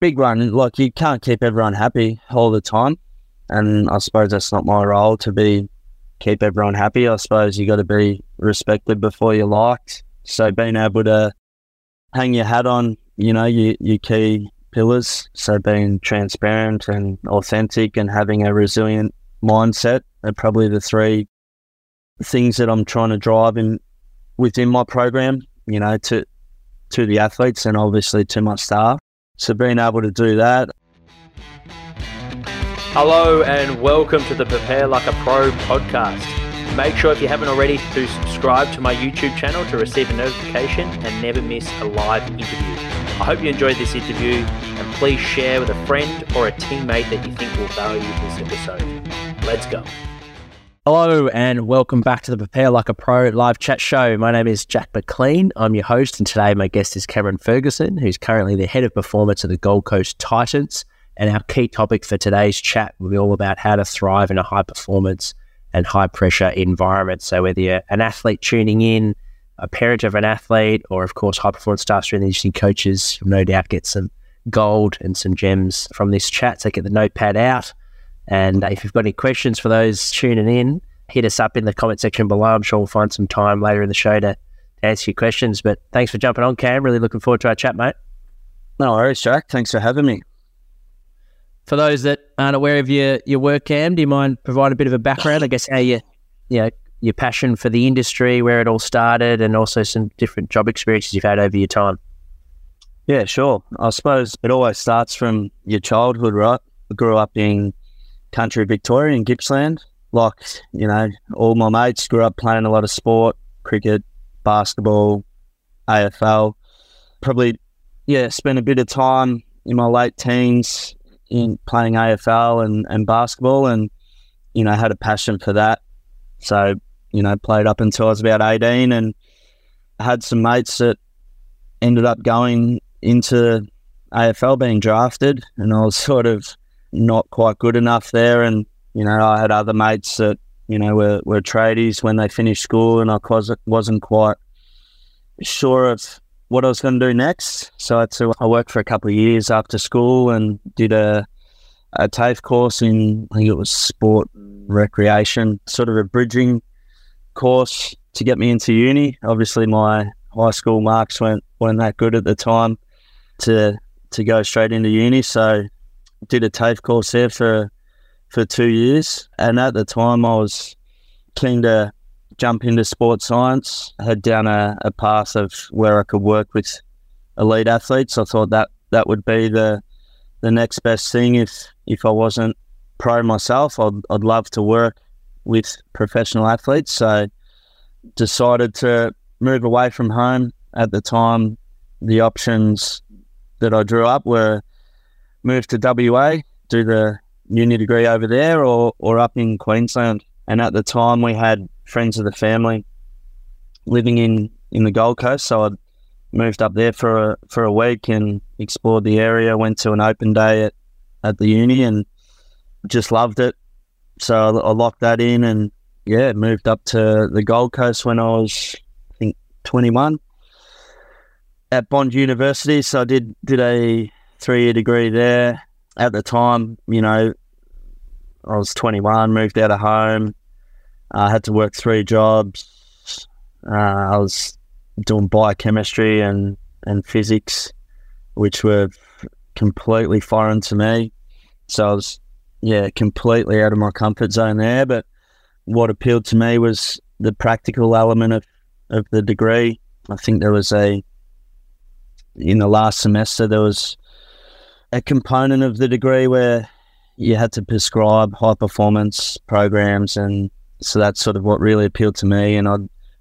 big one. Like you can't keep everyone happy all the time, and I suppose that's not my role to be keep everyone happy. I suppose you got to be respected before you're liked. So being able to hang your hat on, you know, your, your key pillars. So being transparent and authentic and having a resilient mindset are probably the three things that I'm trying to drive in within my program, you know, to to the athletes and obviously to my staff. So being able to do that. Hello and welcome to the Prepare Like a Pro podcast. Make sure if you haven't already to subscribe to my YouTube channel to receive a notification and never miss a live interview. I hope you enjoyed this interview and please share with a friend or a teammate that you think will value this episode. Let's go. Hello and welcome back to the Prepare Like a Pro live chat show. My name is Jack McLean. I'm your host, and today my guest is Cameron Ferguson, who's currently the head of performance of the Gold Coast Titans. And our key topic for today's chat will be all about how to thrive in a high performance and high pressure environment. So, whether you're an athlete tuning in, a parent of an athlete, or of course, high performance staff, strength and conditioning coaches, you'll no doubt get some gold and some gems from this chat. So, get the notepad out and if you've got any questions for those tuning in, hit us up in the comment section below. I'm sure we'll find some time later in the show to, to answer your questions. But thanks for jumping on, Cam. Really looking forward to our chat, mate. No worries, Jack. Thanks for having me. For those that aren't aware of your, your work, Cam, do you mind provide a bit of a background? I guess how you, you know, your passion for the industry, where it all started, and also some different job experiences you've had over your time. Yeah, sure. I suppose it always starts from your childhood, right? I grew up in country Victoria in Gippsland. Like, you know, all my mates grew up playing a lot of sport, cricket, basketball, AFL. Probably, yeah, spent a bit of time in my late teens in playing AFL and, and basketball and, you know, had a passion for that. So, you know, played up until I was about 18 and had some mates that ended up going into AFL being drafted and I was sort of not quite good enough there. And, you know, I had other mates that, you know, were, were tradies when they finished school and I wasn't, quite sure of what I was going to do next. So I, to, I worked for a couple of years after school and did a, a TAFE course in, I think it was sport recreation, sort of a bridging course to get me into uni. Obviously, my high school marks weren't, weren't that good at the time to to go straight into uni. So did a TAFE course there for for two years, and at the time I was keen to jump into sports science, I had down a, a path of where I could work with elite athletes. I thought that that would be the the next best thing if if I wasn't pro myself. I'd I'd love to work with professional athletes. So decided to move away from home. At the time, the options that I drew up were move to WA, do the uni degree over there, or or up in Queensland. And at the time, we had friends of the family living in in the Gold Coast, so I moved up there for a for a week and explored the area. Went to an open day at at the uni and just loved it. So I, I locked that in and yeah, moved up to the Gold Coast when I was I think twenty one at Bond University. So I did did a three year degree there. At the time, you know, I was 21, moved out of home. I had to work three jobs. Uh, I was doing biochemistry and, and physics, which were completely foreign to me. So I was, yeah, completely out of my comfort zone there. But what appealed to me was the practical element of, of the degree. I think there was a, in the last semester, there was a component of the degree where you had to prescribe high performance programs, and so that's sort of what really appealed to me. And I,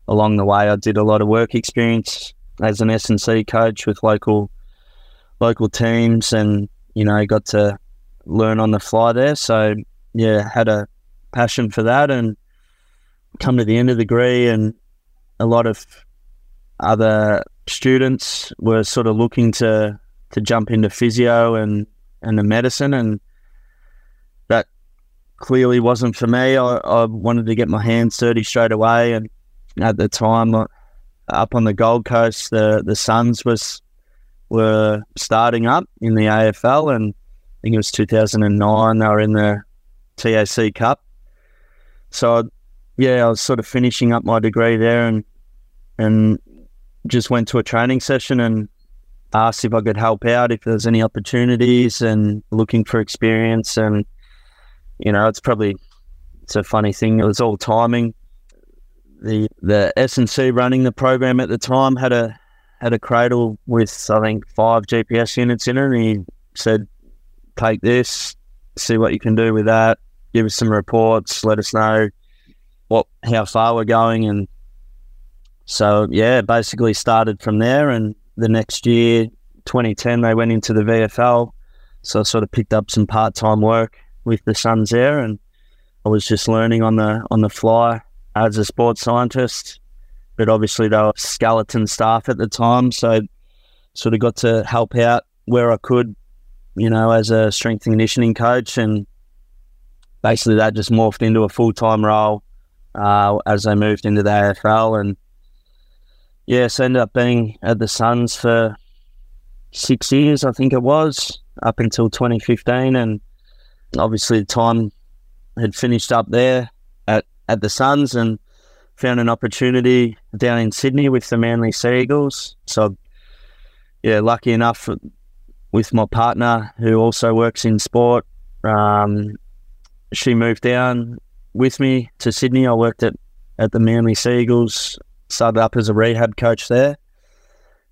along the way, I did a lot of work experience as an S and C coach with local local teams, and you know, got to learn on the fly there. So yeah, had a passion for that, and come to the end of the degree, and a lot of other students were sort of looking to to jump into physio and and the medicine, and that clearly wasn't for me. I, I wanted to get my hands dirty straight away, and at the time, uh, up on the Gold Coast, the the Suns was were starting up in the AFL, and I think it was 2009. They were in the TAC Cup. So, yeah, I was sort of finishing up my degree there, and and just went to a training session and asked if I could help out if there's any opportunities and looking for experience. And you know, it's probably it's a funny thing. It was all timing. The the S and C running the program at the time had a had a cradle with I think five GPS units in it, and he said, "Take this, see what you can do with that. Give us some reports. Let us know what how far we're going." And so yeah, basically started from there. And the next year, 2010, they went into the VFL. So I sort of picked up some part time work with the Suns there, and I was just learning on the on the fly as a sports scientist but obviously they were skeleton staff at the time, so sort of got to help out where I could, you know, as a strength and conditioning coach, and basically that just morphed into a full time role uh, as I moved into the AFL, and yes, ended up being at the Suns for six years, I think it was, up until 2015, and obviously the time had finished up there at at the Suns, and found an opportunity down in Sydney with the Manly Sea Eagles. So, yeah, lucky enough with my partner who also works in sport. Um, she moved down with me to Sydney. I worked at, at the Manly Sea Eagles, started up as a rehab coach there,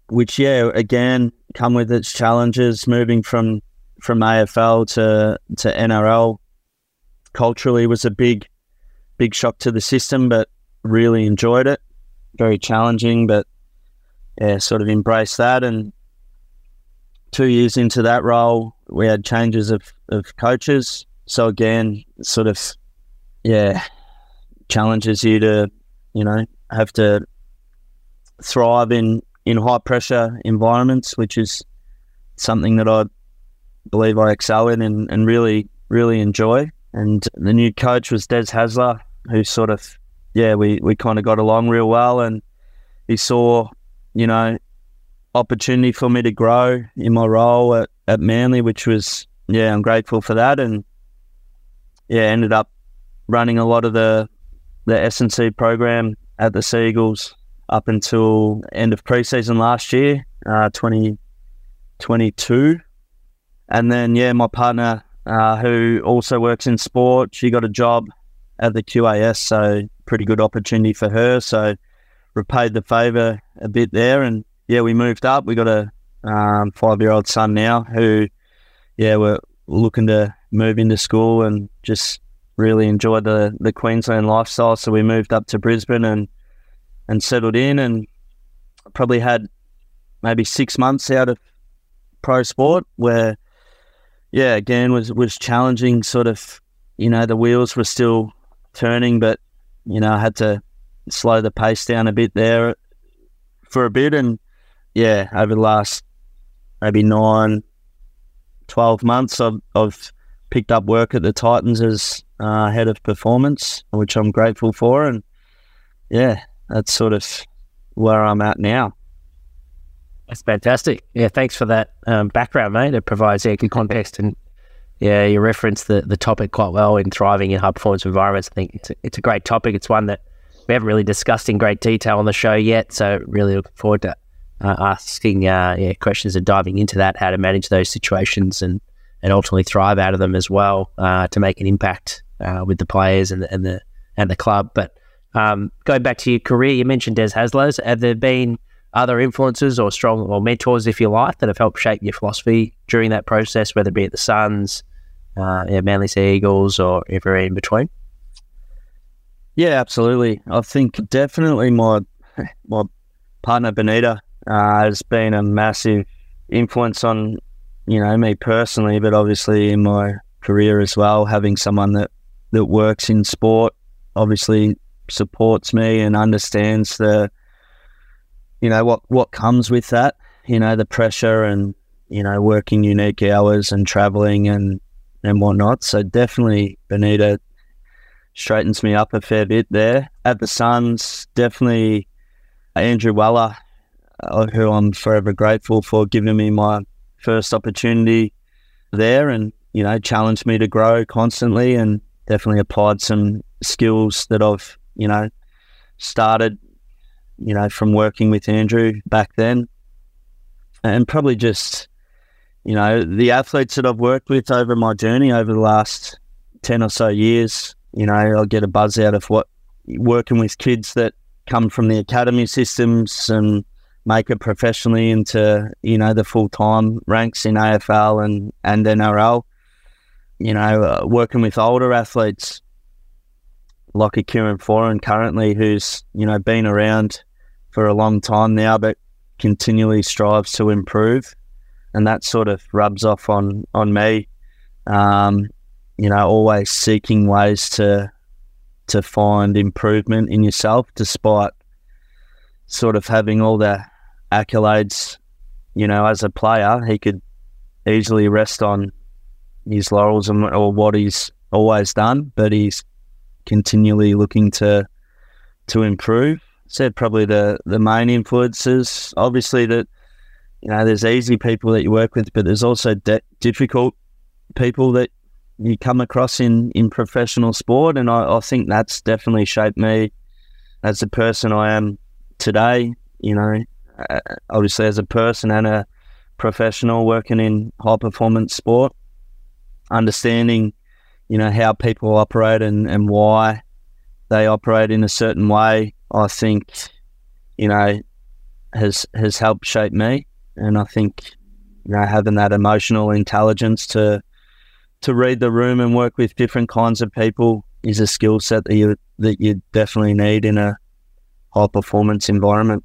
which, yeah, again, come with its challenges moving from from AFL to, to NRL culturally was a big, big shock to the system, but really enjoyed it. Very challenging, but yeah, sort of embraced that. And two years into that role, we had changes of, of coaches. So again, sort of, yeah, challenges you to, you know, have to thrive in, in high pressure environments, which is something that I believe I excel in and, and really, really enjoy. And the new coach was Des Hasler, who sort of yeah, we, we kind of got along real well, and he saw, you know, opportunity for me to grow in my role at, at Manly, which was yeah, I'm grateful for that, and yeah, ended up running a lot of the the SNC program at the Sea Eagles up until end of preseason last year, uh, 2022. And then, yeah, my partner, uh, who also works in sport, she got a job at the QAS. So pretty good opportunity for her. So repaid the favour a bit there, and yeah, we moved up. We got a um, five-year-old son now who, yeah, we're looking to move into school and just really enjoyed the the Queensland lifestyle. So we moved up to Brisbane and and settled in, and probably had maybe six months out of pro sport where, yeah, again was was challenging. Sort of, you know, the wheels were still turning, but you know, I had to slow the pace down a bit there for a bit. And yeah, over the last maybe nine, 12 months, I've, I've picked up work at the Titans as uh, head of performance, which I'm grateful for. And yeah, that's sort of where I'm at now. That's fantastic. Yeah, thanks for that um, background, mate. It provides yeah, good context and yeah, you referenced the, the topic quite well in thriving in high performance environments. I think it's a, it's a great topic. It's one that we haven't really discussed in great detail on the show yet. So really looking forward to uh, asking uh, yeah, questions and diving into that, how to manage those situations and, and ultimately thrive out of them as well uh, to make an impact uh, with the players and the, and the and the club. But um, going back to your career, you mentioned Des Hasler's. Have there been other influences or strong or mentors, if you like, that have helped shape your philosophy during that process, whether it be at the Suns, uh, yeah, Manly Sea Eagles, or ever in between? Yeah, absolutely. I think definitely my my partner Benita uh, has been a massive influence on you know me personally, but obviously in my career as well. Having someone that that works in sport obviously supports me and understands the you know what what comes with that. You know the pressure and you know working unique hours and traveling and and whatnot. So definitely Benita straightens me up a fair bit there. At the Suns, definitely Andrew Weller uh, who I'm forever grateful for giving me my first opportunity there and, you know, challenged me to grow constantly and definitely applied some skills that I've, you know, started, you know, from working with Andrew back then. And probably just, you know, the athletes that I've worked with over my journey over the last 10 or so years, you know, I'll get a buzz out of what working with kids that come from the academy systems and make it professionally into you know the full time ranks in AFL and and NRL. You know, uh, working with older athletes like a Kieran Foran currently, who's you know been around for a long time now, but continually strives to improve, and that sort of rubs off on on me. Um, you know, always seeking ways to to find improvement in yourself, despite sort of having all the accolades. You know, as a player, he could easily rest on his laurels and or what he's always done, but he's continually looking to to improve. Said probably the the main influences, obviously that you know there's easy people that you work with, but there's also de- difficult people that you come across in, in professional sport. And I, I think that's definitely shaped me as the person I am today, you know, uh, obviously as a person and a professional working in high performance sport, understanding, you know, how people operate and, and why they operate in a certain way, I think, you know, has has helped shape me. And I think, you know, having that emotional intelligence to to read the room and work with different kinds of people is a skill set that you that you definitely need in a high performance environment.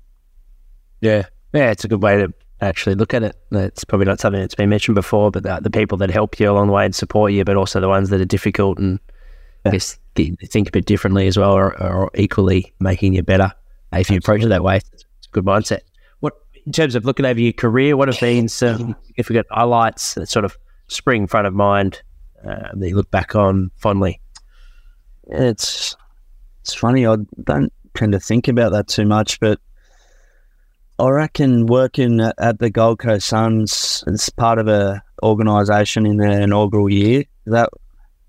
Yeah, yeah, it's a good way to actually look at it. It's probably not something that's been mentioned before, but the, the people that help you along the way and support you, but also the ones that are difficult and I guess think a bit differently as well, are, equally making you better if you approach it that way. It's a good mindset. What in terms of looking over your career, what have been some significant highlights that sort of spring front of mind uh, that you look back on fondly? It's it's funny. I don't tend to think about that too much, but I reckon working at, at the Gold Coast Suns as part of a organisation in their inaugural year that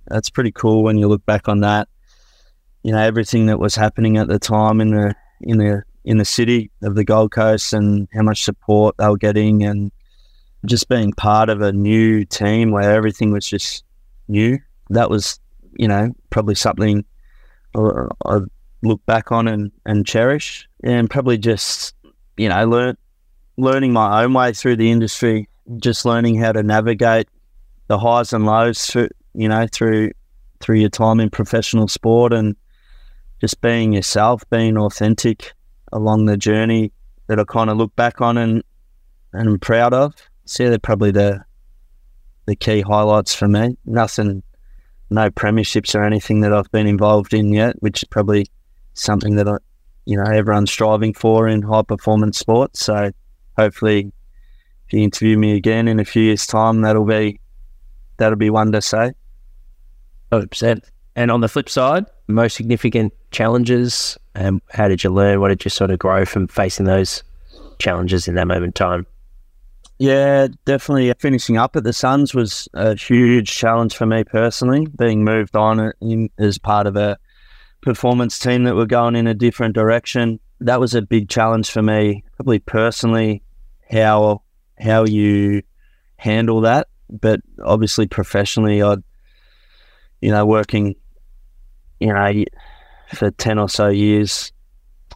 that's pretty cool when you look back on that. You know everything that was happening at the time in the in the in the city of the Gold Coast and how much support they were getting and just being part of a new team where everything was just new. That was, you know, probably something I, I look back on and, and cherish, and probably just, you know, learn learning my own way through the industry, just learning how to navigate the highs and lows through, you know, through through your time in professional sport and just being yourself, being authentic along the journey that I kind of look back on and and I'm proud of. So they're probably the the key highlights for me. Nothing, no premierships or anything that I've been involved in yet, which is probably something that I, you know, everyone's striving for in high performance sports. So hopefully, if you interview me again in a few years' time, that'll be that'll be one to say. Hundred percent. And on the flip side, most significant challenges. Um, how did you learn? What did you sort of grow from facing those challenges in that moment in time? Yeah, definitely. Finishing up at the Suns was a huge challenge for me personally. Being moved on in, as part of a performance team that were going in a different direction, that was a big challenge for me. Probably personally, how how you handle that, but obviously professionally, I, you know, working, you know, for ten or so years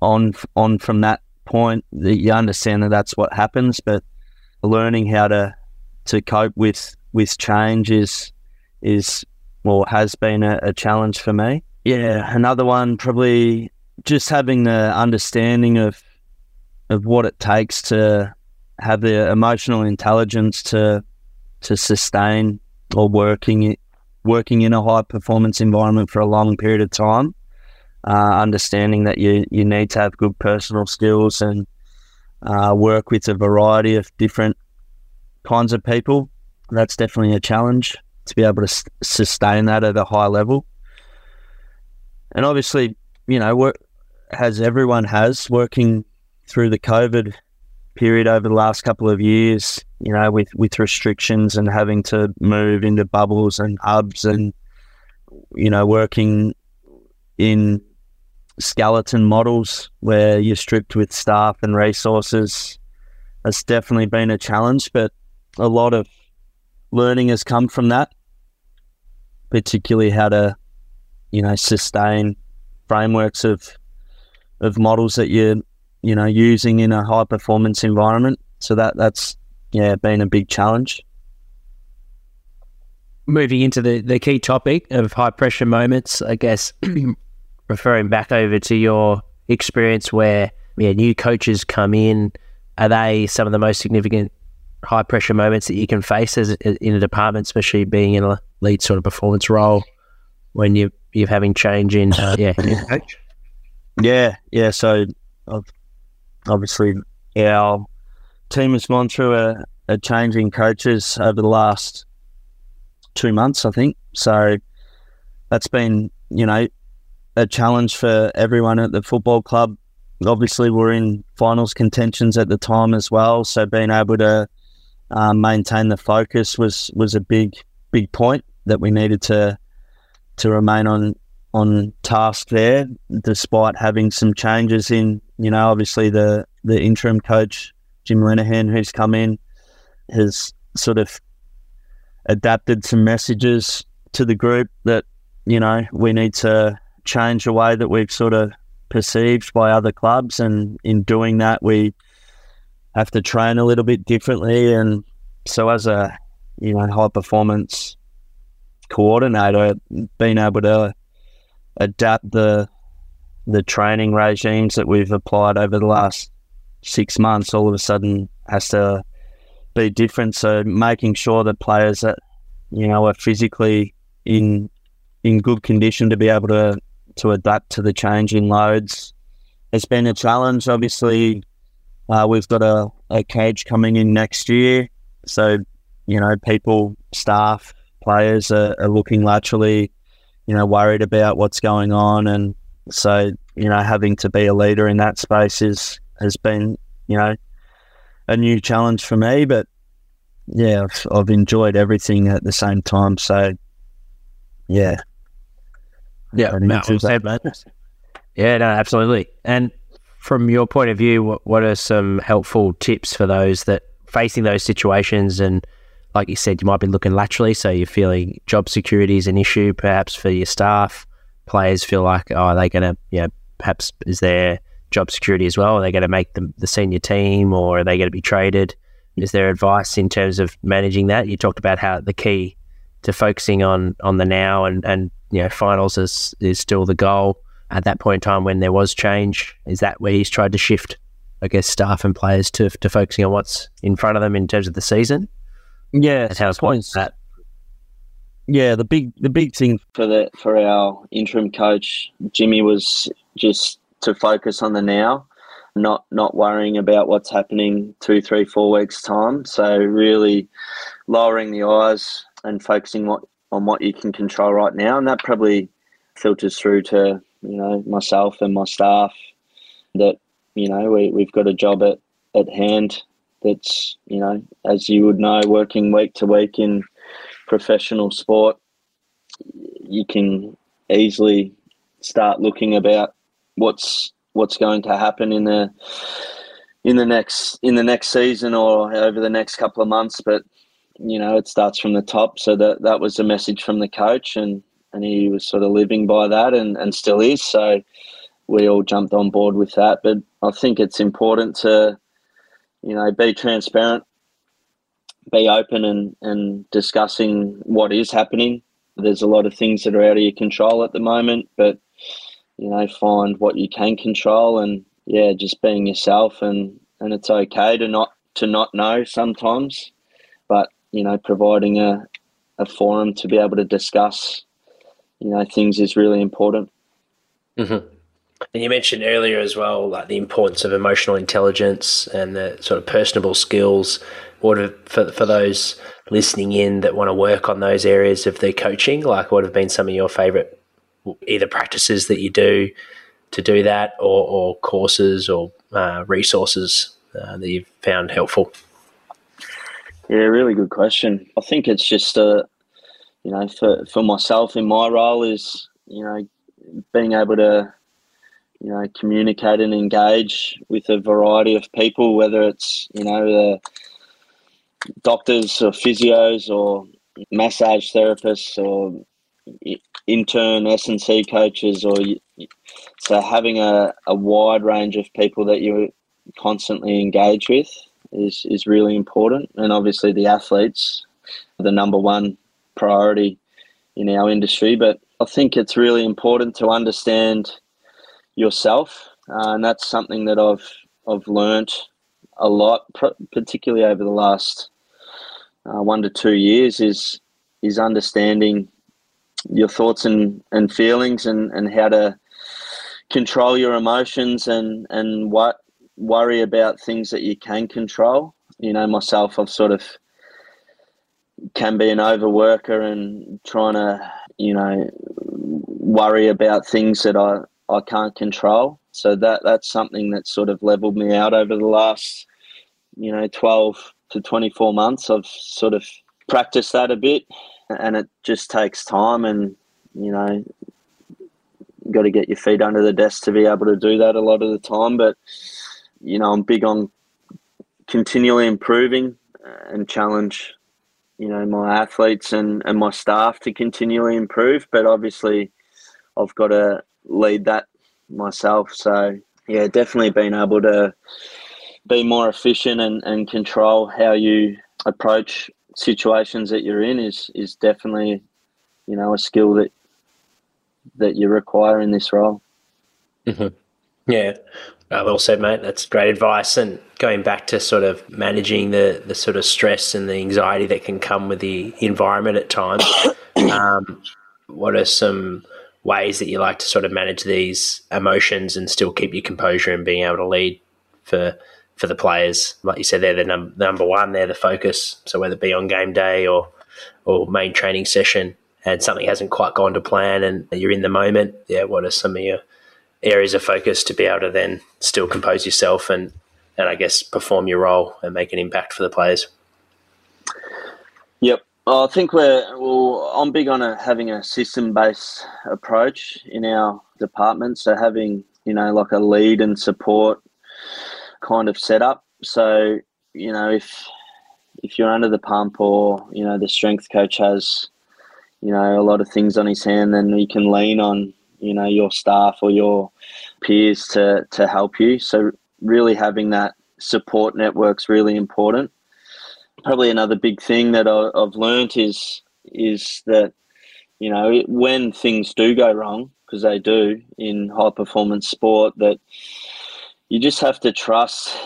on on from that point, that you understand that that's what happens, but learning how to to cope with with change is is well has been a, a challenge for me. Yeah, another one probably just having the understanding of of what it takes to have the emotional intelligence to to sustain or working working in a high performance environment for a long period of time. Uh, understanding that you you need to have good personal skills and uh, work with a variety of different kinds of people. That's definitely a challenge to be able to s- sustain that at a high level. And obviously, you know, work, as everyone has, working through the COVID period over the last couple of years, you know, with, with restrictions and having to move into bubbles and hubs and, you know, working in skeleton models where you're stripped with staff and resources has definitely been a challenge, but a lot of learning has come from that, particularly how to, you know, sustain frameworks of of models that you're, you know, using in a high performance environment. So that that's yeah, been a big challenge. Moving into the, the key topic of high pressure moments, I guess referring back over to your experience where yeah, new coaches come in, are they some of the most significant high pressure moments that you can face as in a department, especially being in a lead sort of performance role when you you're having change in uh, yeah coach? Yeah, yeah. So obviously our team has gone through a, a change in coaches over the last two months, I think. So that's been you know a challenge for everyone at the football club. Obviously, we're in finals contentions at the time as well, so being able to um, maintain the focus was was a big big point that we needed to to remain on on task there, despite having some changes in you know obviously the the interim coach Jim Lenihan who's come in has sort of adapted some messages to the group that you know we need to change the way that we've sort of perceived by other clubs. And in doing that, we have to train a little bit differently. And so, as a you know high performance coordinator, being able to adapt the the training regimes that we've applied over the last six months, all of a sudden has to be different. So making sure that players that you know are physically in in good condition to be able to to adapt to the change in loads has been a challenge. Obviously, uh, we've got a, a cage coming in next year. So, you know, people, staff, players are, are looking laterally, you know, worried about what's going on. And so, you know, having to be a leader in that space is, has been, you know, a new challenge for me. But yeah, I've, I've enjoyed everything at the same time. So, yeah, yeah, yeah, no, absolutely. And from your point of view, what, what are some helpful tips for those that facing those situations and like you said, you might be looking laterally, so you're feeling job security is an issue, perhaps for your staff. Players feel like, oh, are they going to, you know, perhaps is there job security as well? Are they going to make the, the senior team, or are they going to be traded? Is there advice in terms of managing that? You talked about how the key to focusing on on the now and and you know, finals is is still the goal. At that point in time, when there was change, is that where he's tried to shift, I guess, staff and players to to focusing on what's in front of them in terms of the season? Yeah, and how's that? Yeah, the big the big thing for the for our interim coach Jimmy was just to focus on the now, not not worrying about what's happening two, three, four weeks time. So really lowering the eyes and focusing what on what you can control right now, and that probably filters through to you know myself and my staff that you know we, we've got a job at, at hand that's you know as you would know working week to week in professional sport you can easily start looking about what's what's going to happen in the in the next in the next season or over the next couple of months but you know, it starts from the top. So that that was a message from the coach, and and he was sort of living by that, and and still is. So we all jumped on board with that. But I think it's important to, you know, be transparent, be open, and and discussing what is happening. There's a lot of things that are out of your control at the moment, but you know, find what you can control, and yeah, just being yourself, and and it's okay to not to not know sometimes, but you know, providing a, a forum to be able to discuss, you know, things is really important. Mm-hmm. And you mentioned earlier as well, like the importance of emotional intelligence and the sort of personable skills. What have, for for those listening in that want to work on those areas of their coaching? Like, what have been some of your favorite either practices that you do to do that, or, or courses or uh, resources uh, that you've found helpful? Yeah, really good question. I think it's just a, uh, you know, for for myself in my role is you know being able to you know communicate and engage with a variety of people, whether it's you know the doctors or physios or massage therapists or intern S and C coaches, or so having a, a wide range of people that you constantly engage with is is really important, and obviously the athletes, are the number one priority in our industry. But I think it's really important to understand yourself, uh, and that's something that I've I've learnt a lot, particularly over the last uh, one to two years, is is understanding your thoughts and, and feelings and, and how to control your emotions and, and what worry about things that you can control. You know, myself, I've sort of can be an overworker and trying to, you know, worry about things that I, I can't control. So that that's something that sort of leveled me out over the last, you know, 12 to 24 months. I've sort of practiced that a bit and it just takes time and, you know, got to get your feet under the desk to be able to do that a lot of the time. But, you know, I'm big on continually improving uh, and challenge, you know, my athletes and, and my staff to continually improve. But obviously, I've got to lead that myself. So yeah, definitely being able to be more efficient and, and control how you approach situations that you're in is is definitely you know a skill that that you require in this role. Mm-hmm. Yeah, uh, well said, mate. That's great advice. And going back to sort of managing the the sort of stress and the anxiety that can come with the environment at times, um, what are some ways that you like to sort of manage these emotions and still keep your composure and being able to lead for for the players? Like you said, they're the num- number one, they're the focus. So whether it be on game day or or main training session, and something hasn't quite gone to plan, and you're in the moment, yeah, what are some of your areas of focus to be able to then still compose yourself and and I guess perform your role and make an impact for the players? Yep, I think we're well. I'm big on a, having a system-based approach in our department. So having you know like a lead and support kind of setup. So you know if if you're under the pump or you know the strength coach has you know a lot of things on his hand, then you can lean on you know your staff or your peers to to help you. So really having that support network's really important probably another big thing that I, have learned is is that you know when things do go wrong because they do in high performance sport that you just have to trust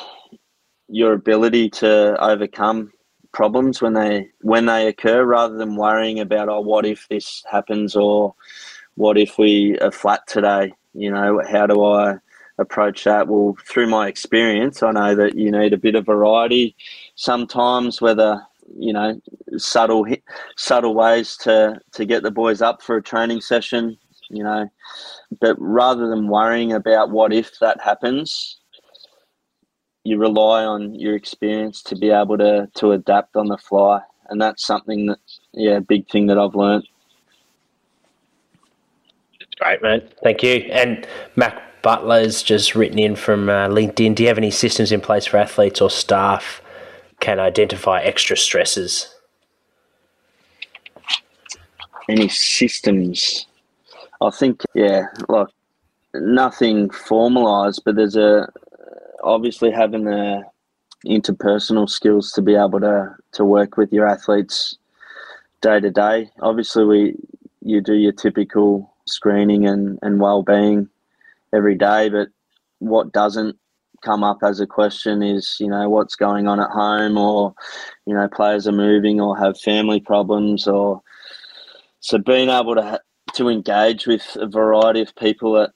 your ability to overcome problems when they when they occur rather than worrying about oh what if this happens or what if we are flat today? You know how do i approach that? Well, through my experience, I know that you need a bit of variety sometimes, whether you know subtle subtle ways to to get the boys up for a training session, you know. But rather than worrying about what if that happens, you rely on your experience to be able to to adapt on the fly, and that's something that yeah, big thing that I've learned. Great, man. Thank you. And Mac, Butler's just written in from uh, LinkedIn. Do you have any systems in place for athletes or staff can identify extra stresses? Any systems? I think, yeah, like nothing formalized, but there's a obviously having the interpersonal skills to be able to to work with your athletes day to day. Obviously, we you do your typical screening and and well being every day. But what doesn't come up as a question is, you know, what's going on at home, or you know, players are moving or have family problems, or so being able to to engage with a variety of people at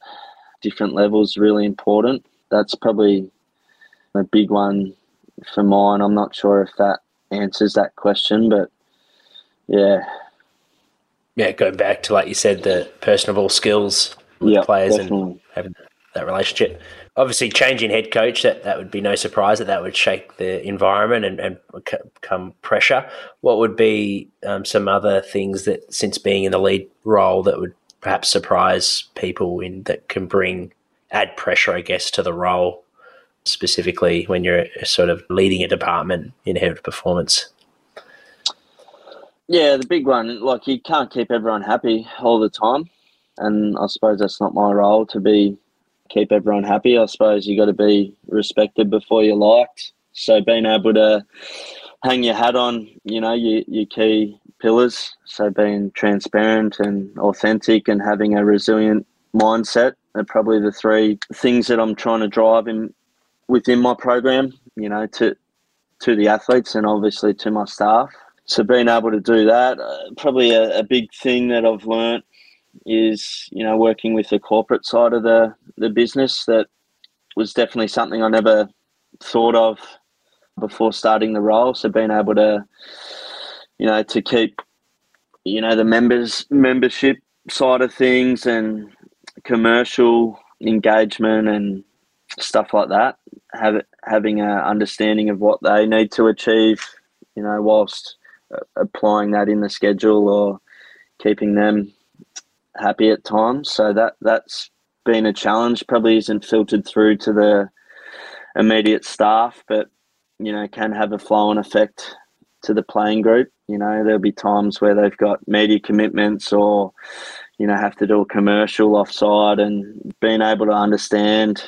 different levels really important. That's probably a big one for mine. I'm not sure if that answers that question, but yeah. Yeah, going back to like you said, the personable skills yeah, players definitely. and having that relationship. Obviously, changing head coach that that would be no surprise that that would shake the environment and, and come pressure. What would be um, some other things that since being in the lead role that would perhaps surprise people in that can bring add pressure, I guess, to the role specifically when you're sort of leading a department in head of performance? Yeah, the big one, like you can't keep everyone happy all the time. And I suppose that's not my role to be keep everyone happy. I suppose you got to be respected before you're liked. So being able to hang your hat on, you know, your, your key pillars. So being transparent and authentic and having a resilient mindset are probably the three things that I'm trying to drive in within my program. You know, to to the athletes and obviously to my staff. So being able to do that, uh, probably a, a, big thing that I've learnt is you know working with the corporate side of the the business that was definitely something I never thought of before starting the role. So being able to you know to keep you know the members membership side of things and commercial engagement and stuff like that have having an understanding of what they need to achieve you know whilst uh, applying that in the schedule or keeping them happy at times. So that that's been a challenge. Probably isn't filtered through to the immediate staff, but you know can have a flow and effect to the playing group. You know there'll be times where they've got media commitments or you know have to do a commercial offside, and being able to understand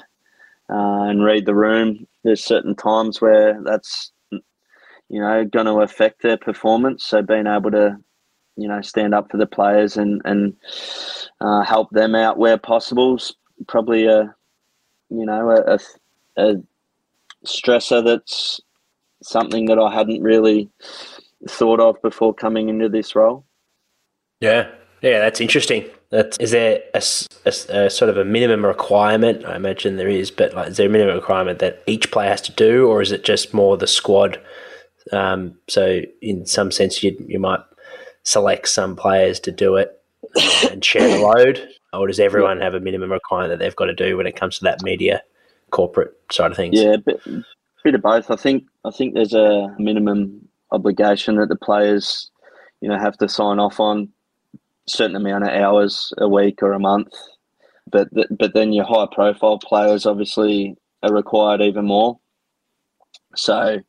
uh, and read the room. There's certain times where that's you know going to affect their performance. So being able to you know, stand up for the players and and uh, help them out where possible. Is probably a, you know, a, a, a stressor that's something that I hadn't really thought of before coming into this role. Yeah, yeah, that's interesting. That's, is there a, a, a, sort of a minimum requirement? I imagine there is, but like, is there a minimum requirement that each player has to do, or is it just more the squad? Um, so, in some sense, you you might select some players to do it uh, and share the load, or does everyone have a minimum requirement that they've got to do when it comes to that media corporate side of things? Yeah, bit, bit of both. I think I think there's a minimum obligation that the players, you know, have to sign off on a certain amount of hours a week or a month. But but then your high profile players obviously are required even more. So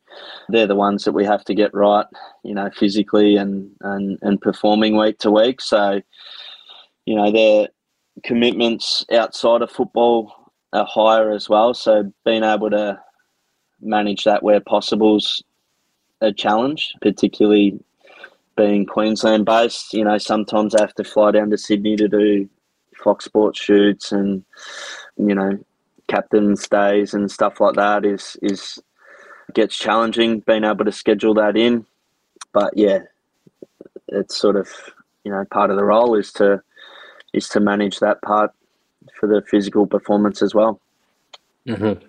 they're the ones that we have to get right, you know, physically and, and, and performing week to week. So, you know, their commitments outside of football are higher as well. So being able to manage that where possible is a challenge, particularly being Queensland based. You know, sometimes I have to fly down to Sydney to do Fox Sports shoots and, you know, captain's days and stuff like that is is gets challenging being able to schedule that in. But yeah, it's sort of you know part of the role is to is to manage that part for the physical performance as well. Mm-hmm.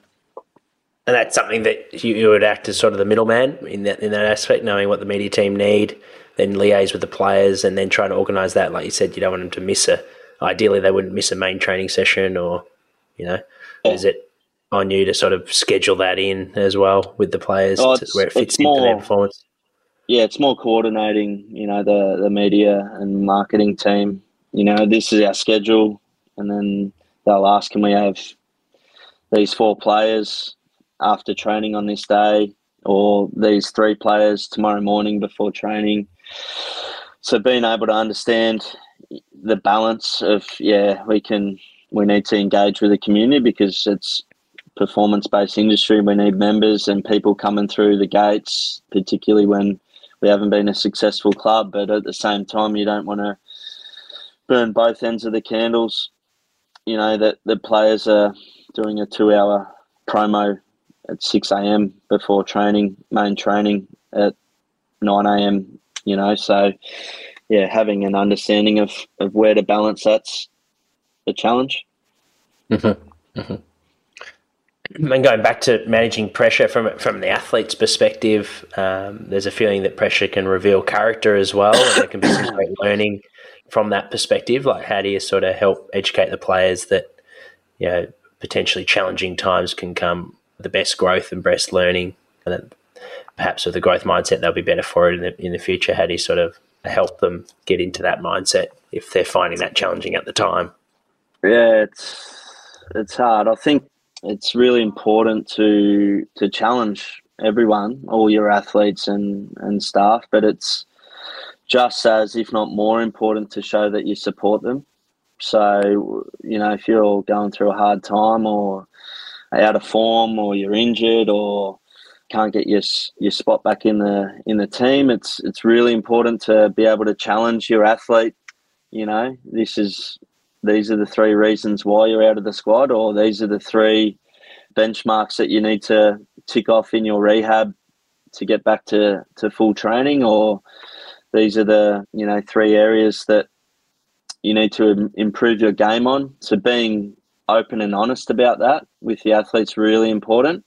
And that's something that you, you, would act as sort of the middleman in that in that aspect, knowing what the media team need, then liaise with the players, and then try to organise that. Like you said, you don't want them to miss a. Ideally, they wouldn't miss a main training session, or you know, yeah. is it on you to sort of schedule that in as well with the players oh, to, where it fits into their performance. Yeah, it's more coordinating, you know, the, the media and marketing team. You know, this is our schedule, and then they'll ask, can we have these four players after training on this day, or these three players tomorrow morning before training? So being able to understand the balance of yeah, we can we need to engage with the community because it's performance based industry. We need members and people coming through the gates, particularly when we haven't been a successful club. But at the same time, you don't want to burn both ends of the candles. You know, that the players are doing a two hour promo at 6 a.m. before training, main training at 9 a.m., you know, so yeah, having an understanding of, of where to balance that's a challenge. Mm-hmm. Mm-hmm and going back to managing pressure from from the athlete's perspective, um, there's a feeling that pressure can reveal character as well, and there can be some great learning from that perspective. Like, how do you sort of help educate the players that you know potentially challenging times can come the best growth and best learning, and then perhaps with a growth mindset they'll be better for it in the, in the future. How do you sort of help them get into that mindset if they're finding that challenging at the time? Yeah, it's it's hard. I think it's really important to to challenge everyone, all your athletes and and staff, but it's just as, if not more important, to show that you support them. So, you know, if you're going through a hard time or out of form or you're injured or can't get your your spot back in the in the team, it's it's really important to be able to challenge your athlete. You know, this is these are the three reasons why you're out of the squad, or these are the three benchmarks that you need to tick off in your rehab to get back to, to full training, or these are the you know three areas that you need to improve your game on. So being open and honest about that with the athletes really important.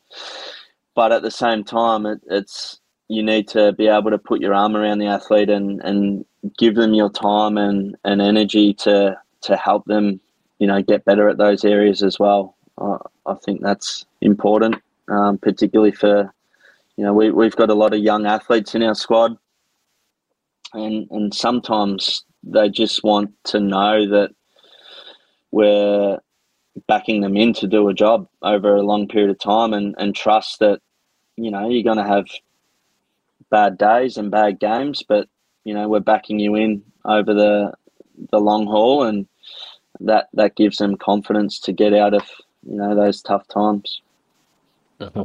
But at the same time, it, it's you need to be able to put your arm around the athlete and, and give them your time and, and energy to to help them, you know, get better at those areas as well. I, I think that's important, um, particularly for, you know, we, we've got a lot of young athletes in our squad, and and sometimes they just want to know that we're backing them in to do a job over a long period of time and, and trust that, you know, you're going to have bad days and bad games, but, you know, we're backing you in over the, the long haul and that, that gives them confidence to get out of, you know, those tough times. Mm-hmm.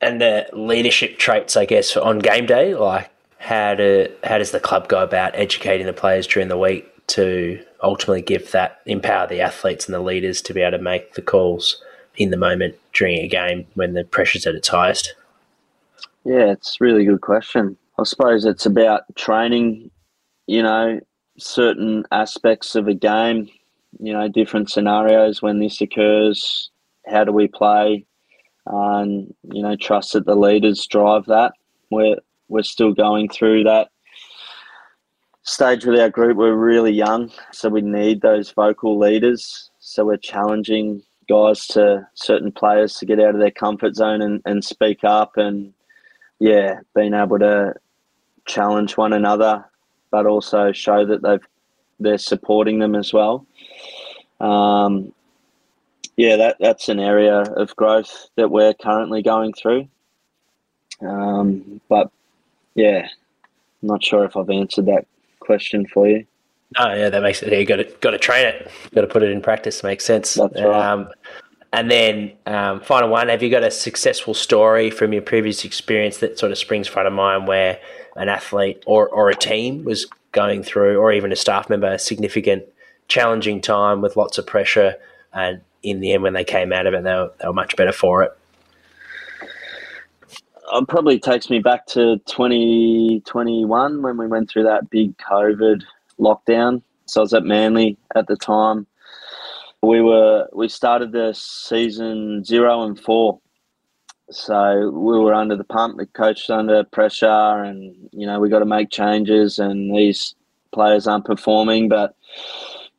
And the leadership traits, I guess, on game day, like how do how does the club go about educating the players during the week to ultimately give that empower the athletes and the leaders to be able to make the calls in the moment during a game when the pressure's at its highest? Yeah, it's a really good question. I suppose it's about training, you know, certain aspects of a game, you know, different scenarios when this occurs. How do we play? And, you know, trust that the leaders drive that. We're, we're still going through that stage with our group. We're really young, so we need those vocal leaders. So we're challenging guys to certain players to get out of their comfort zone and, and speak up and yeah, being able to challenge one another, but also show that they've they're supporting them as well. Um, yeah, that that's an area of growth that we're currently going through. Um, but yeah, I'm not sure if I've answered that question for you. Oh yeah, that makes it. You got to got to train it. Got to put it in practice. Makes sense. That's right. Um, and then um, final one. Have you got a successful story from your previous experience that sort of springs front of mind where an athlete or or a team was going through, or even a staff member, a significant challenging time with lots of pressure, and in the end, when they came out of it, they were, they were much better for it it probably takes me back to 2021 when we went through that big COVID lockdown. So I was at Manly at the time. We were we started the season zero and four, so we were under the pump. The coach under pressure, and you know we got to make changes. And these players aren't performing, but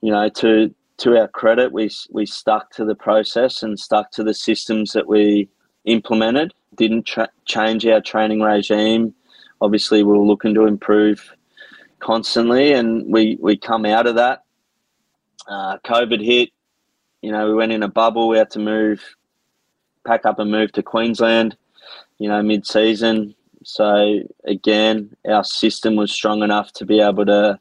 you know to to our credit, we we stuck to the process and stuck to the systems that we implemented didn't tra- change our training regime. Obviously, we are looking to improve constantly, and we we come out of that. Uh, COVID hit. You know, we went in a bubble. We had to move, pack up, and move to Queensland. You know, mid-season. So again, our system was strong enough to be able to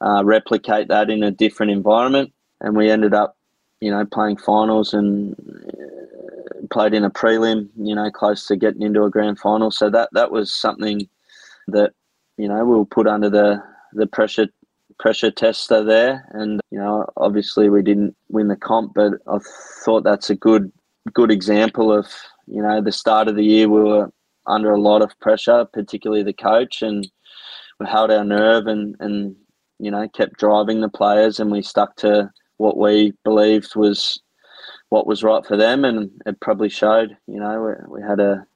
uh, replicate that in a different environment, and we ended up, you know, playing finals and played in a prelim, you know, close to getting into a grand final. So that that was something that you know we'll put under the the pressure pressure tester there. And you know, obviously we didn't win the comp, but I thought that's a good good example of you know the start of the year we were under a lot of pressure, particularly the coach, and we held our nerve and and you know kept driving the players, and we stuck to what we believed was what was right for them, and it probably showed. You know, we, we had a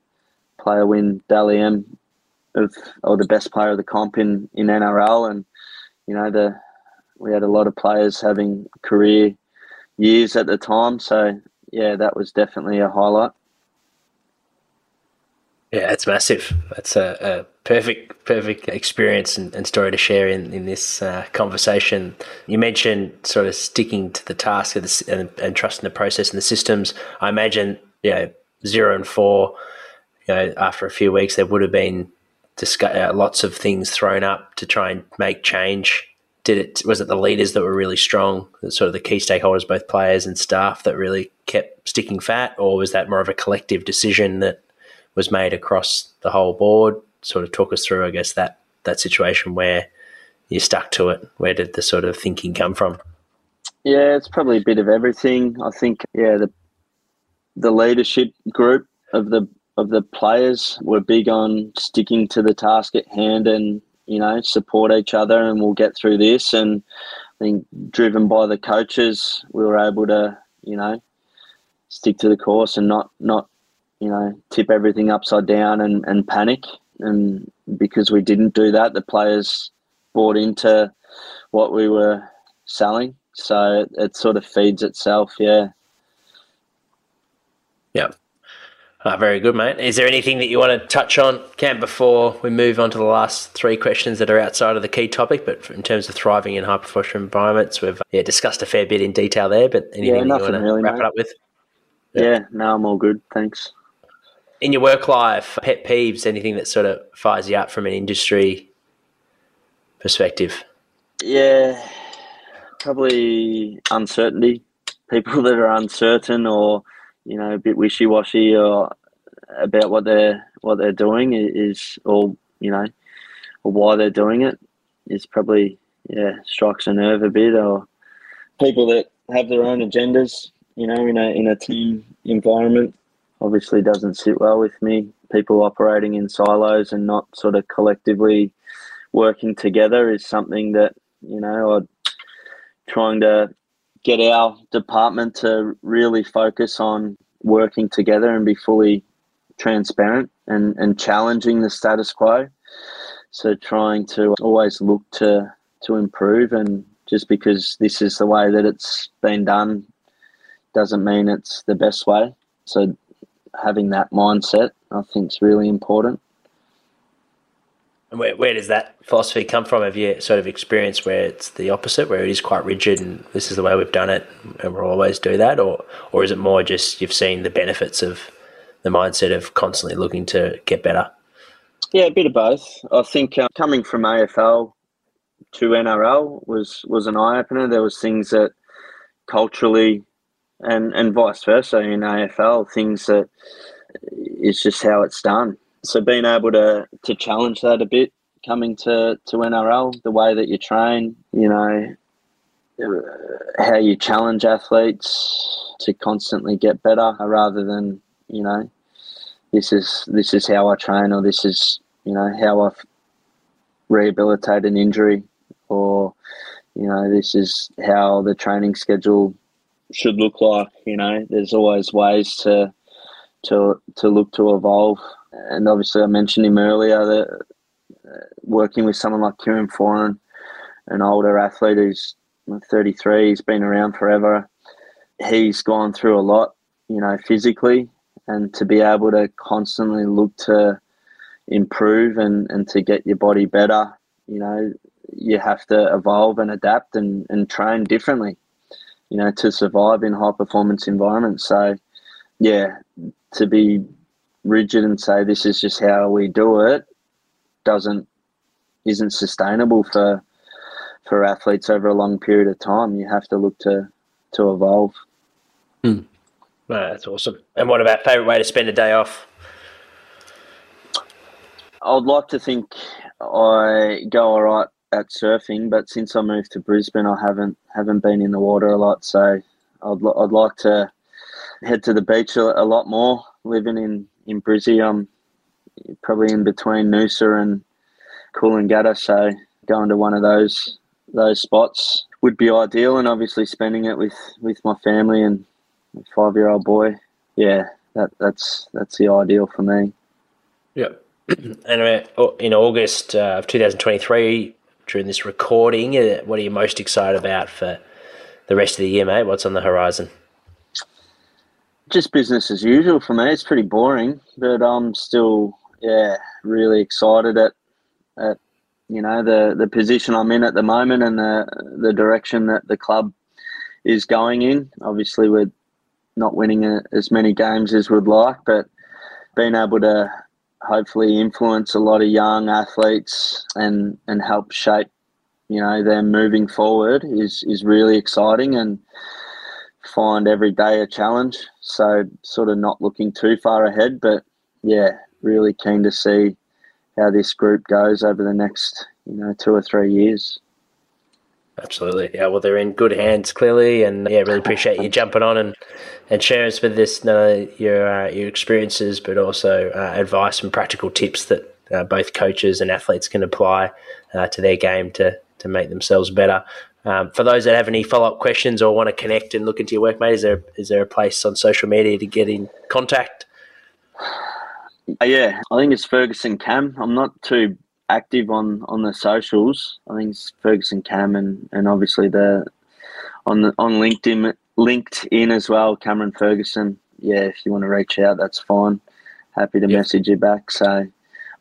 player win Dally M of or the best player of the comp in, in NRL, and you know the we had a lot of players having career years at the time. So yeah, that was definitely a highlight. Yeah, it's massive. That's a, a perfect, perfect experience and, and, story to share in in this uh, conversation. You mentioned sort of sticking to the task the, and, and, trusting the process and the systems. I imagine, you know, zero and four. You know, after a few weeks, there would have been discuss, uh, lots of things thrown up to try and make change. Did it? Was it the leaders that were really strong, sort of the key stakeholders, both players and staff, that really kept sticking fat, or was that more of a collective decision that was made across the whole board. Sort of talk us through, I guess, that that situation where you stuck to it. Where did the sort of thinking come from? Yeah, it's probably a bit of everything. I think, yeah, the the leadership group of the of the players were big on sticking to the task at hand and you know support each other and we'll get through this and I think driven by the coaches we were able to you know stick to the course and not not you know, tip everything upside down and, and panic. And because we didn't do that, the players bought into what we were selling. So it sort of feeds itself, yeah. Yeah. Uh, very good, mate. Is there anything that you want to touch on, Cam, before we move on to the last three questions that are outside of the key topic? But in terms of thriving in high performance environments, we've yeah, discussed a fair bit in detail there. But anything yeah, you want to really, wrap mate. it up with? Yeah. yeah, no, I'm all good. Thanks in your work life, pet peeves, anything that sort of fires you up from an industry perspective? Yeah, probably uncertainty. People that are uncertain or you know a bit wishy washy or about what they're what they're doing is or you know or why they're doing it is probably yeah strikes a nerve a bit or people that have their own agendas you know in a in a team environment obviously doesn't sit well with me. People operating in silos and not sort of collectively working together is something that, you know, I'm trying to get our department to really focus on working together and be fully transparent and, and challenging the status quo. So trying to always look to to improve and just because this is the way that it's been done doesn't mean it's the best way. So having that mindset, I think, is really important. And where, where does that philosophy come from? Have you sort of experienced where it's the opposite, where it is quite rigid and this is the way we've done it and we'll always do that? Or, or is it more just you've seen the benefits of the mindset of constantly looking to get better? Yeah, a bit of both. I think uh, coming from AFL to NRL was, was an eye opener. There was things that culturally and and vice versa in AFL. Things that it's just how it's done. So being able to to challenge that a bit, coming to to NRL, the way that you train, you know, uh, how you challenge athletes to constantly get better, uh, rather than you know, this is this is how I train, or this is you know how I've rehabilitated an injury, or you know, this is how the training schedule should look like. You know, there's always ways to to to look to evolve. And obviously, I mentioned him earlier that uh, working with someone like Kieran Foran, an older athlete who's 33, he's been around forever. He's gone through a lot, you know, physically, and to be able to constantly look to improve and, and to get your body better, you know, you have to evolve and adapt and, and train differently you know, to survive in high performance environments. So, yeah, to be rigid and say this is just how we do it doesn't isn't sustainable for for athletes over a long period of time. You have to look to to evolve. Hmm. that's awesome. And what about favorite way to spend a day off? I'd like to think I go all right at surfing, but since I moved to Brisbane, I haven't haven't been in the water a lot. So I'd I'd like to head to the beach a, a lot more. Living in in Brizzy, I'm probably in between Noosa and Coolangatta, so going to one of those those spots would be ideal, and obviously spending it with with my family and five year old boy. Yeah, that that's that's the ideal for me. Yeah. and in August uh, of 2023, during this recording. Uh, what are you most excited about for the rest of the year, mate? What's on the horizon? Just business as usual for me. It's pretty boring, but I'm still yeah really excited at at you know the the position I'm in at the moment and the the direction that the club is going in. Obviously, we're not winning as many games as we'd like, but being able to hopefully influence a lot of young athletes and and help shape you know them moving forward is is really exciting and find every day a challenge so sort of not looking too far ahead but yeah really keen to see how this group goes over the next you know two or three years Absolutely. Yeah, well, they're in good hands clearly, and yeah, really appreciate you jumping on and, and sharing with us uh, your uh, your experiences, but also uh, advice and practical tips that uh, both coaches and athletes can apply uh, to their game to to make themselves better. Um, for those that have any follow up questions or want to connect and look into your work, mate, is there is there a place on social media to get in contact? Uh, yeah, I think it's Ferguson Cam. I'm not too active on on the socials. I think it's Ferguson Cam and, and obviously the on the on LinkedIn LinkedIn as well, Cameron Ferguson. Yeah, if you want to reach out, that's fine. Happy to yep. message you back. So I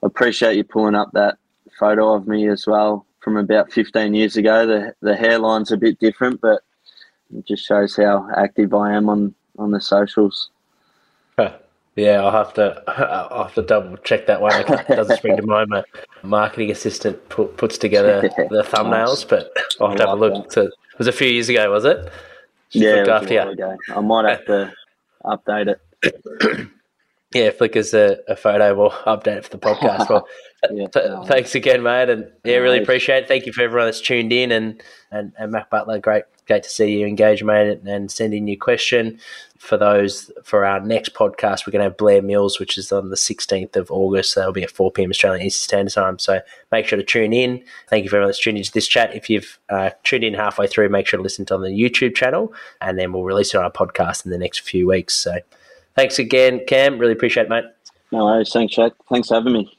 appreciate you pulling up that photo of me as well from about 15 years ago. The the hairline's a bit different, but it just shows how active I am on on the socials. Yeah, I'll have to I'll have to double check that one. It doesn't spring to mind. My marketing assistant put, puts together the thumbnails, but I'll have to have a look. To, it was a few years ago, was it? She yeah, it was a while ago. I might have to update it. yeah, Flickr's a, a photo. We'll update it for the podcast. Well, yeah, th- thanks again, mate, and yeah, really appreciate it. Thank you for everyone that's tuned in, and and, and Mac Butler, great great to see you engage, mate, and send in your question. For those for our next podcast, we're going to have Blair Mills, which is on the 16th of August. That'll be at 4 p.m. Australian Eastern Standard Time. So make sure to tune in. Thank you for everyone that's tuned into this chat. If you've uh, tuned in halfway through, make sure to listen to on the YouTube channel, and then we'll release it on our podcast in the next few weeks. So thanks again, Cam. Really appreciate it, mate. No worries. Thanks, Jack. Thanks for having me.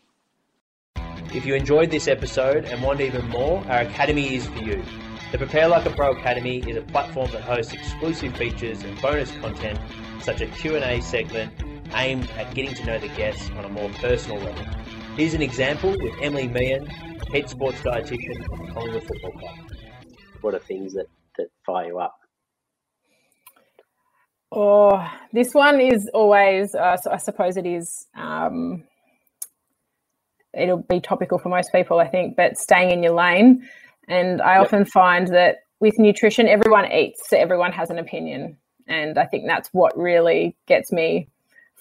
If you enjoyed this episode and want even more, our academy is for you. The Prepare Like a Pro Academy is a platform that hosts exclusive features and bonus content such as Q&A segment aimed at getting to know the guests on a more personal level. Here's an example with Emily Meehan, head sports dietitian of the Collingwood Football Club. What are things that, that fire you up? Oh, this one is always, uh, so I suppose it is, um, it'll be topical for most people, I think, but staying in your lane. And I yep. often find that with nutrition, everyone eats, so everyone has an opinion. And I think that's what really gets me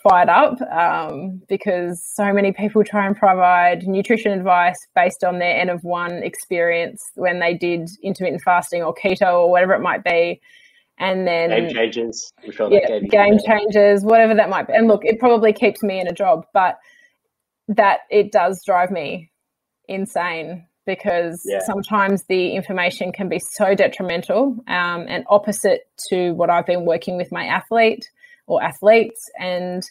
fired up um, because so many people try and provide nutrition advice based on their N of one experience when they did intermittent fasting or keto or whatever it might be. And then Game Changers, sure yeah, Game Changers, whatever that might be. And look, it probably keeps me in a job, but that it does drive me insane because yeah. sometimes the information can be so detrimental um, and opposite to what I've been working with my athlete or athletes, and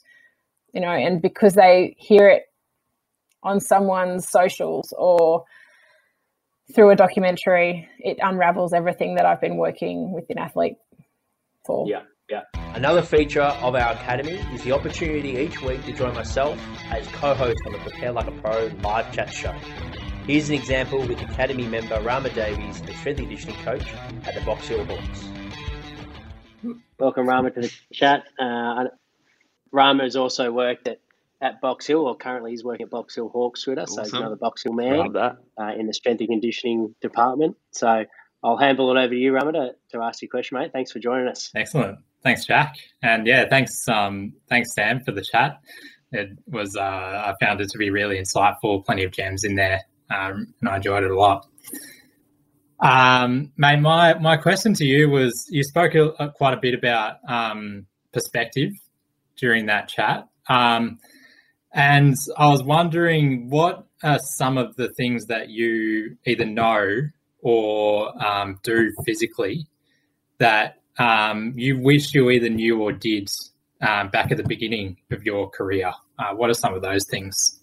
you know, and because they hear it on someone's socials or through a documentary, it unravels everything that I've been working with an athlete for. Yeah. Yeah. Another feature of our academy is the opportunity each week to join myself as co-host on the Prepare Like a Pro live chat show. Here's an example with Academy member Rama Davies, the strength and conditioning coach at the Box Hill Hawks. Welcome, Rama, to the chat. Uh, Rama has also worked at, at Box Hill, or currently he's working at Box Hill Hawks with us, awesome. so he's another Box Hill man uh, in the strength and conditioning department. So I'll handle it over to you, Rama, to, ask your question, mate. Thanks for joining us. Excellent. Thanks, Jack. And yeah, thanks, um, thanks, Sam, for the chat. It was, uh, I found it to be really insightful, plenty of gems in there um, and I enjoyed it a lot. Um, mate, my my question to you was: you spoke a, quite a bit about um, perspective during that chat, um, and I was wondering what are some of the things that you either know or um, do physically that um, you wish you either knew or did um, back at the beginning of your career. Uh, what are some of those things?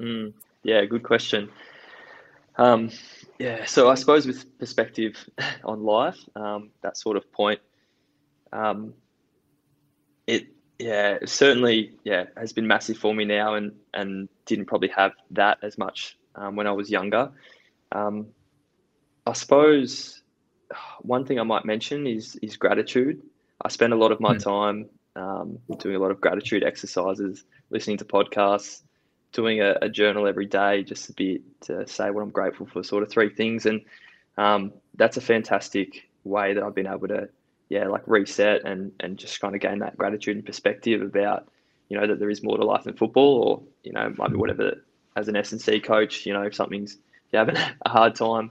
Mm, yeah, good question. Um, yeah, so I suppose with perspective on life, um, that sort of point, um, it yeah certainly yeah has been massive for me now, and and didn't probably have that as much um, when I was younger. Um, I suppose one thing I might mention is is gratitude. I spend a lot of my mm. time um, doing a lot of gratitude exercises, listening to podcasts, doing a, a, journal every day, just a bit to say what I'm grateful for, sort of three things, and um, that's a fantastic way that I've been able to, yeah, like reset and and just kind of gain that gratitude and perspective about, you know, that there is more to life than football, or you know, maybe whatever. As an S and C coach, you know, if something's you're having a hard time,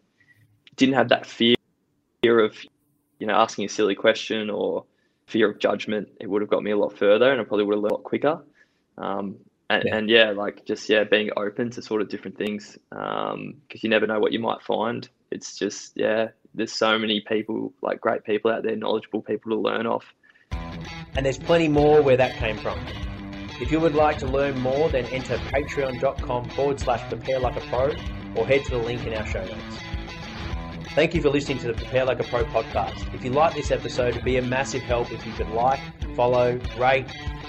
didn't have that fear fear of, you know, asking a silly question or fear of judgment, it would have got me a lot further and I probably would have learned a lot quicker. Um, and, yeah. and, yeah. like just, yeah, being open to sort of different things because um, you never know what you might find. It's just, yeah, there's so many people, like great people out there, knowledgeable people to learn off. And there's plenty more where that came from. If you would like to learn more, then enter patreon.com forward slash prepare like a pro or head to the link in our show notes. Thank you for listening to the Prepare Like a Pro podcast. If you like this episode, it'd be a massive help if you could like, follow, rate,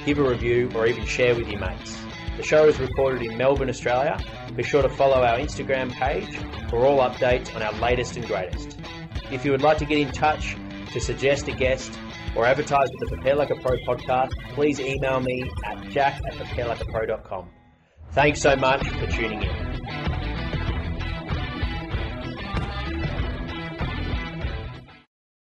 give a review, or even share with your mates. The show is recorded in Melbourne, Australia. Be sure to follow our Instagram page for all updates on our latest and greatest. If you would like to get in touch to suggest a guest or advertise with the Prepare Like a Pro podcast, please email me at jack at preparelikeapro.com. Thanks so much for tuning in.